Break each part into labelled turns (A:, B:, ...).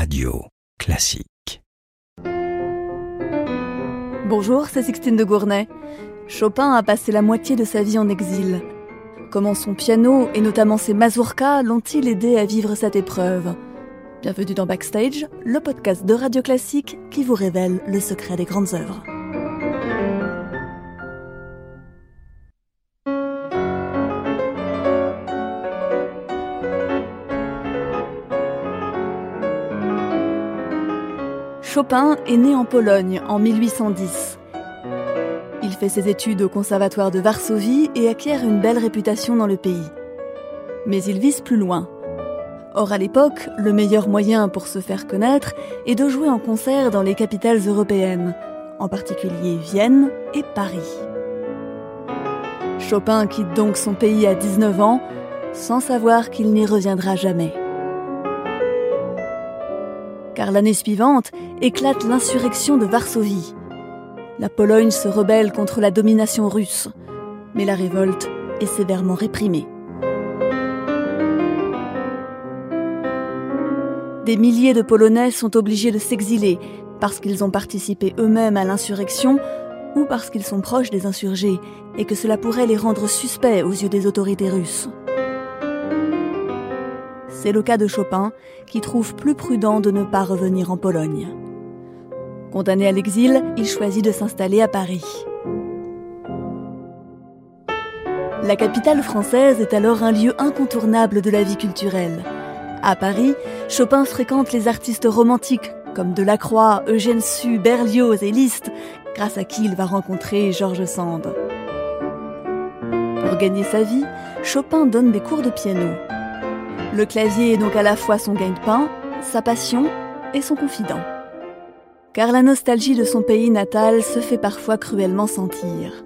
A: Radio Classique.
B: Bonjour, c'est Sixtine de Gournay. Chopin a passé la moitié de sa vie en exil. Comment son piano et notamment ses mazurkas l'ont-ils aidé à vivre cette épreuve? Bienvenue dans Backstage, le podcast de Radio Classique qui vous révèle le secret des grandes œuvres. Chopin est né en Pologne en 1810. Il fait ses études au conservatoire de Varsovie et acquiert une belle réputation dans le pays. Mais il vise plus loin. Or, à l'époque, le meilleur moyen pour se faire connaître est de jouer en concert dans les capitales européennes, en particulier Vienne et Paris. Chopin quitte donc son pays à 19 ans, sans savoir qu'il n'y reviendra jamais. Car l'année suivante éclate l'insurrection de Varsovie. La Pologne se rebelle contre la domination russe, mais la révolte est sévèrement réprimée. Des milliers de Polonais sont obligés de s'exiler parce qu'ils ont participé eux-mêmes à l'insurrection ou parce qu'ils sont proches des insurgés et que cela pourrait les rendre suspects aux yeux des autorités russes. C'est le cas de Chopin qui trouve plus prudent de ne pas revenir en Pologne. Condamné à l'exil, il choisit de s'installer à Paris. La capitale française est alors un lieu incontournable de la vie culturelle. À Paris, Chopin fréquente les artistes romantiques comme Delacroix, Eugène Sue, Berlioz et Liszt, grâce à qui il va rencontrer Georges Sand. Pour gagner sa vie, Chopin donne des cours de piano. Le clavier est donc à la fois son gagne-pain, sa passion et son confident car la nostalgie de son pays natal se fait parfois cruellement sentir.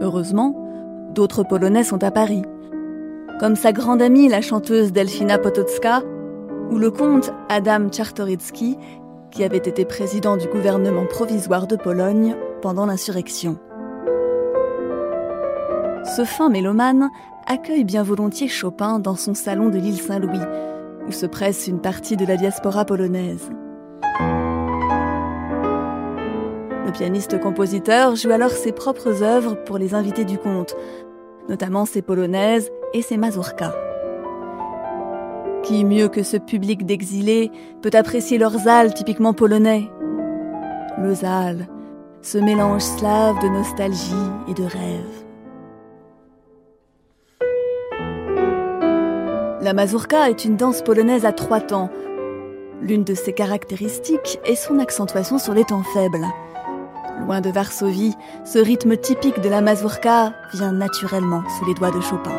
B: Heureusement, d'autres Polonais sont à Paris, comme sa grande amie la chanteuse Delfina Potocka ou le comte Adam Czartoryski, qui avait été président du gouvernement provisoire de Pologne pendant l'insurrection. Ce fin mélomane accueille bien volontiers Chopin dans son salon de l'île Saint-Louis, où se presse une partie de la diaspora polonaise. Le pianiste-compositeur joue alors ses propres œuvres pour les invités du comte, notamment ses polonaises et ses mazurkas. Qui mieux que ce public d'exilés peut apprécier leur zal typiquement polonais? Le zal, ce mélange slave de nostalgie et de rêve. La mazurka est une danse polonaise à trois temps. L'une de ses caractéristiques est son accentuation sur les temps faibles. Loin de Varsovie, ce rythme typique de la mazurka vient naturellement sous les doigts de Chopin.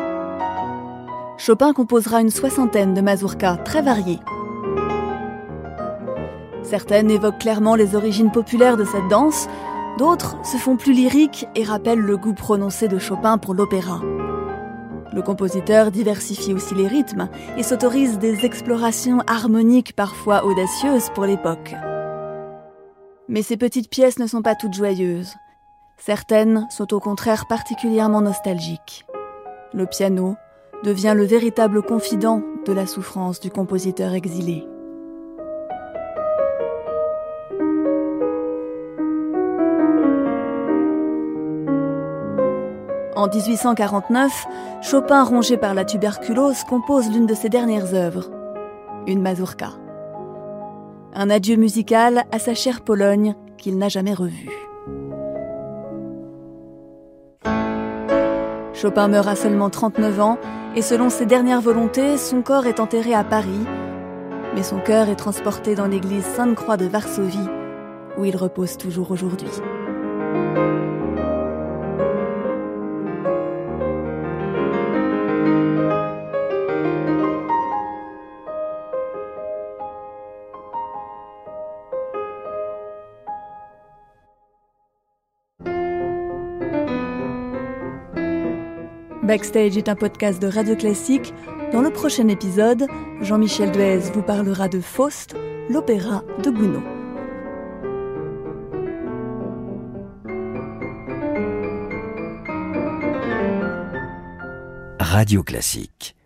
B: Chopin composera une soixantaine de mazurkas très variées. Certaines évoquent clairement les origines populaires de cette danse, d'autres se font plus lyriques et rappellent le goût prononcé de Chopin pour l'opéra. Le compositeur diversifie aussi les rythmes et s'autorise des explorations harmoniques parfois audacieuses pour l'époque. Mais ces petites pièces ne sont pas toutes joyeuses. Certaines sont au contraire particulièrement nostalgiques. Le piano devient le véritable confident de la souffrance du compositeur exilé. En 1849, Chopin, rongé par la tuberculose, compose l'une de ses dernières œuvres, une mazurka. Un adieu musical à sa chère Pologne qu'il n'a jamais revue. Chopin meurt à seulement 39 ans et selon ses dernières volontés, son corps est enterré à Paris, mais son cœur est transporté dans l'église Sainte-Croix de Varsovie, où il repose toujours aujourd'hui. Backstage est un podcast de Radio Classique. Dans le prochain épisode, Jean-Michel Duez vous parlera de Faust, l'opéra de Gounod.
A: Radio Classique.